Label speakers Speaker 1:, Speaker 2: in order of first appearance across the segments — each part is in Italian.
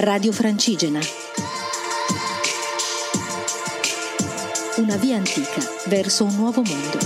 Speaker 1: Radio Francigena. Una via antica verso un nuovo mondo.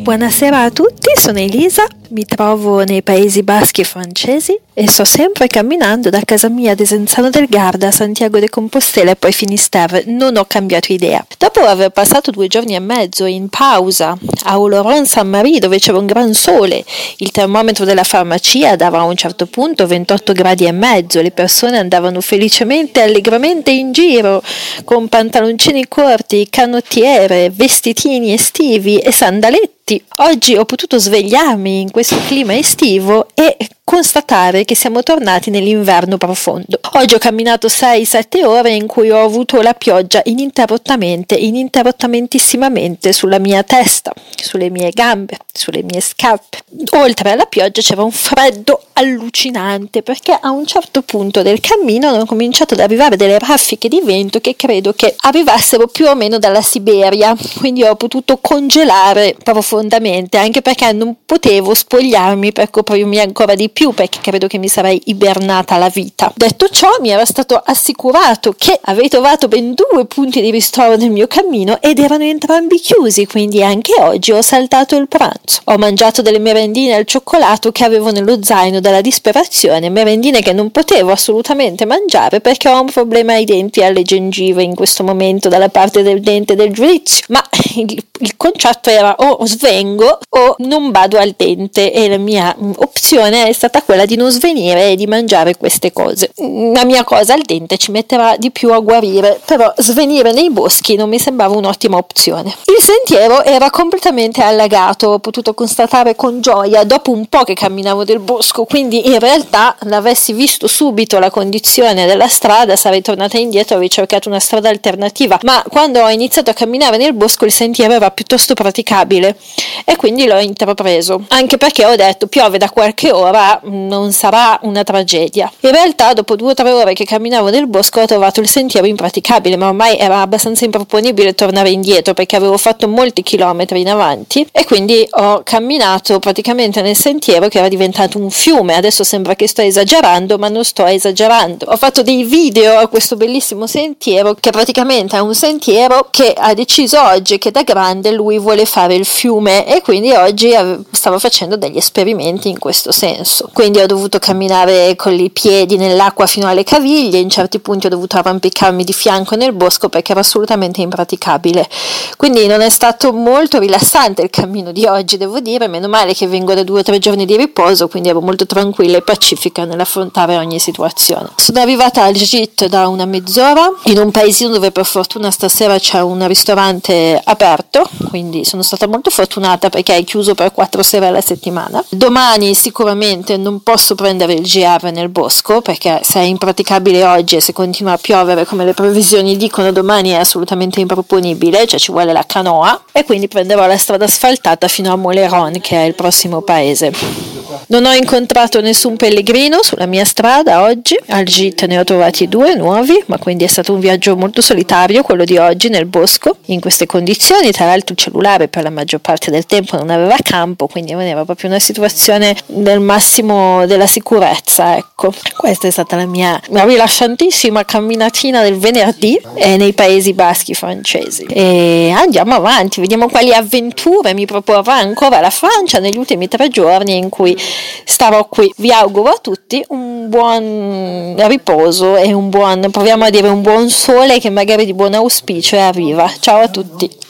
Speaker 2: Buonasera a tutti, sono Elisa, mi trovo nei Paesi Baschi francesi e sto sempre camminando da casa mia a Desenzano del Garda a Santiago de Compostela e poi Finisterre. Non ho cambiato idea. Dopo aver passato due giorni e mezzo in pausa a Oloron San Marie dove c'era un gran sole, il termometro della farmacia dava a un certo punto 28 gradi e mezzo, le persone andavano felicemente e allegramente in giro con pantaloncini corti, canottiere, vestitini estivi e sandaletti Oggi ho potuto svegliarmi in questo clima estivo e constatare che siamo tornati nell'inverno profondo. Oggi ho camminato 6-7 ore in cui ho avuto la pioggia ininterrottamente, ininterrottamentissimamente sulla mia testa, sulle mie gambe, sulle mie scarpe. Oltre alla pioggia c'era un freddo allucinante perché a un certo punto del cammino hanno cominciato ad arrivare delle raffiche di vento che credo che arrivassero più o meno dalla Siberia, quindi ho potuto congelare profondamente anche perché non potevo spogliarmi per coprirmi ancora di più perché credo che mi sarei ibernata la vita. Detto ciò, mi era stato assicurato che avrei trovato ben due punti di ristoro nel mio cammino ed erano entrambi chiusi, quindi anche oggi ho saltato il pranzo. Ho mangiato delle merendine al cioccolato che avevo nello zaino dalla disperazione, merendine che non potevo assolutamente mangiare perché ho un problema ai denti e alle gengive in questo momento dalla parte del dente del giudizio, ma il, il concetto era o svengo o non vado al dente e la mia opzione è stata stata quella di non svenire e di mangiare queste cose. La mia cosa al dente ci metterà di più a guarire, però svenire nei boschi non mi sembrava un'ottima opzione. Il sentiero era completamente allagato, ho potuto constatare con gioia dopo un po' che camminavo del bosco, quindi in realtà l'avessi visto subito la condizione della strada sarei tornata indietro e avrei una strada alternativa, ma quando ho iniziato a camminare nel bosco il sentiero era piuttosto praticabile e quindi l'ho intrapreso, anche perché ho detto piove da qualche ora, non sarà una tragedia. In realtà, dopo due o tre ore che camminavo nel bosco, ho trovato il sentiero impraticabile, ma ormai era abbastanza improponibile tornare indietro perché avevo fatto molti chilometri in avanti e quindi ho camminato praticamente nel sentiero che era diventato un fiume. Adesso sembra che sto esagerando, ma non sto esagerando. Ho fatto dei video a questo bellissimo sentiero che praticamente è un sentiero che ha deciso oggi che da grande lui vuole fare il fiume e quindi oggi stavo facendo degli esperimenti in questo senso quindi ho dovuto camminare con i piedi nell'acqua fino alle caviglie, in certi punti ho dovuto arrampicarmi di fianco nel bosco perché era assolutamente impraticabile. Quindi non è stato molto rilassante il cammino di oggi, devo dire, meno male che vengo da due o tre giorni di riposo, quindi ero molto tranquilla e pacifica nell'affrontare ogni situazione. Sono arrivata al Git da una mezz'ora, in un paesino dove per fortuna stasera c'è un ristorante aperto, quindi sono stata molto fortunata perché è chiuso per quattro sere alla settimana. Domani sicuramente non posso prendere il GR nel bosco perché se è impraticabile oggi e se continua a piovere come le previsioni dicono domani è assolutamente improponibile, cioè ci vuole la canoa e quindi prenderò la strada asfaltata fino a Moleron che è il prossimo paese. Non ho incontrato nessun pellegrino sulla mia strada oggi, al GIT ne ho trovati due nuovi, ma quindi è stato un viaggio molto solitario quello di oggi nel bosco, in queste condizioni, tra l'altro il cellulare per la maggior parte del tempo non aveva campo, quindi era proprio una situazione del massimo della sicurezza, ecco. Questa è stata la mia rilassantissima camminatina del venerdì eh, nei Paesi Baschi francesi. E andiamo avanti, vediamo quali avventure mi proporrà ancora la Francia negli ultimi tre giorni in cui starò qui. Vi auguro a tutti un buon riposo e un buon, proviamo a dire un buon sole che magari di buon auspicio arriva. Ciao a tutti.